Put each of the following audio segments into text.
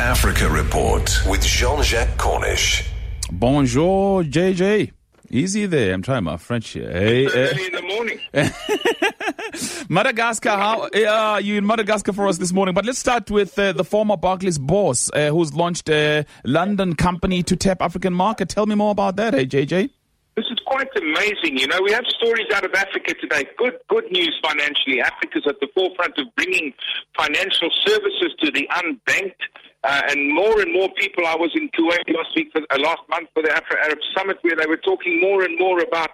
Africa Report with Jean Jacques Cornish. Bonjour, JJ. Easy there. I'm trying my French here. Hey, early in the morning. Madagascar, how uh, are you in Madagascar for us this morning? But let's start with uh, the former Barclays boss uh, who's launched a London company to tap African market. Tell me more about that, hey, JJ. This is quite amazing. You know, we have stories out of Africa today. Good, good news financially. Africa's at the forefront of bringing financial services to the unbanked. Uh, and more and more people. I was in Kuwait last week, for, uh, last month for the Afro Arab Summit, where they were talking more and more about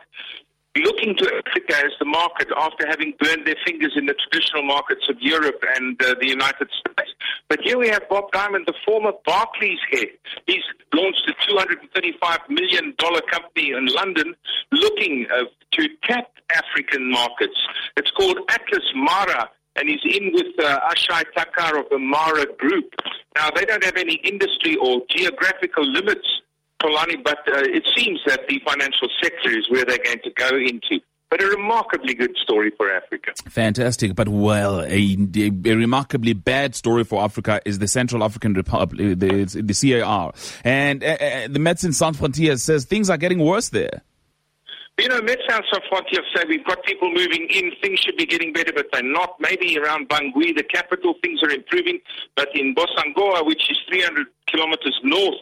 looking to Africa as the market after having burned their fingers in the traditional markets of Europe and uh, the United States. But here we have Bob Diamond, the former Barclays head. He's launched a $235 million company in London looking uh, to tap African markets. It's called Atlas Mara and he's in with uh, Ashish Thakkar of the Mara Group. Now, they don't have any industry or geographical limits Polani, but uh, it seems that the financial sector is where they're going to go into. But a remarkably good story for Africa. Fantastic. But, well, a, a remarkably bad story for Africa is the Central African Republic, the, the CAR. And uh, uh, the Médecins Sans Frontières says things are getting worse there. You know, Médecins Sans Frontières say we've got people moving in, things should be getting better, but they're not. Maybe around Bangui, the capital, things are improving, but in Bossangoa, which is 300 kilometers north,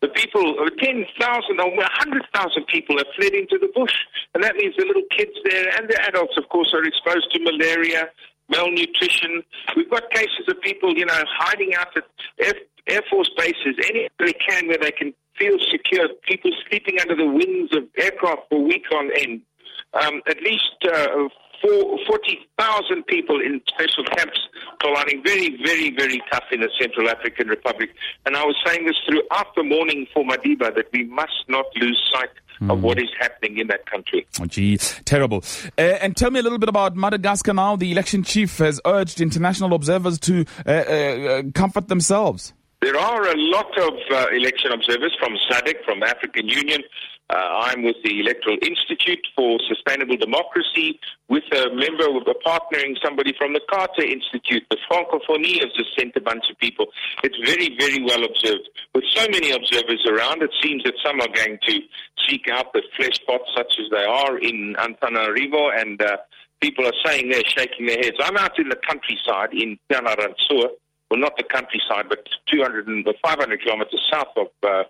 the people, uh, 10,000 or 100,000 people have fled into the bush. And that means the little kids there and the adults, of course, are exposed to malaria, malnutrition. We've got cases of people, you know, hiding out at Air, Force bases, anywhere they can where they can feel secure. People sleeping under the wings of aircraft for weeks on end. Um, at least uh, 40,000 people in special camps, Polani. Very, very, very tough in the Central African Republic. And I was saying this throughout the morning for Madiba that we must not lose sight mm. of hmm. what is happening in that country. Oh, gee, terrible. Uh, and tell me a little bit about Madagascar now. The election chief has urged international observers to uh, uh, comfort themselves. There are a lot of uh, election observers from SADC, from African Union, uh, I'm with the Electoral Institute for Sustainable Democracy, with a member, with a partnering somebody from the Carter Institute. The Francophonie has just sent a bunch of people. It's very, very well observed. With so many observers around, it seems that some are going to seek out the flesh pots, such as they are in Antananarivo, and uh, people are saying they're shaking their heads. I'm out in the countryside in Fianarantsoa, well, not the countryside, but 200 and 500 kilometers south of. Uh,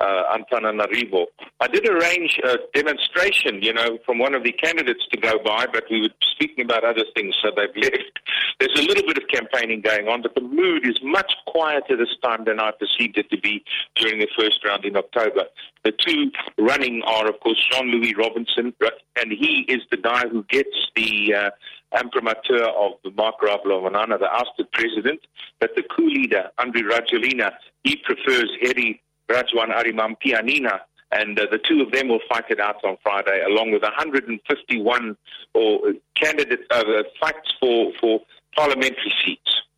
uh, Antananarivo. I did arrange a demonstration, you know, from one of the candidates to go by, but we were speaking about other things, so they've left. There's a little bit of campaigning going on, but the mood is much quieter this time than I perceived it to be during the first round in October. The two running are, of course, Jean Louis Robinson, and he is the guy who gets the uh, imprimatur of the Marc Ravalomanana, the ousted president. that the coup leader, Andry Rajoelina, he prefers Harry Rajawan Arimampianina, and uh, the two of them will fight it out on Friday, along with 151 or uh, candidate uh, fights for for parliamentary seats.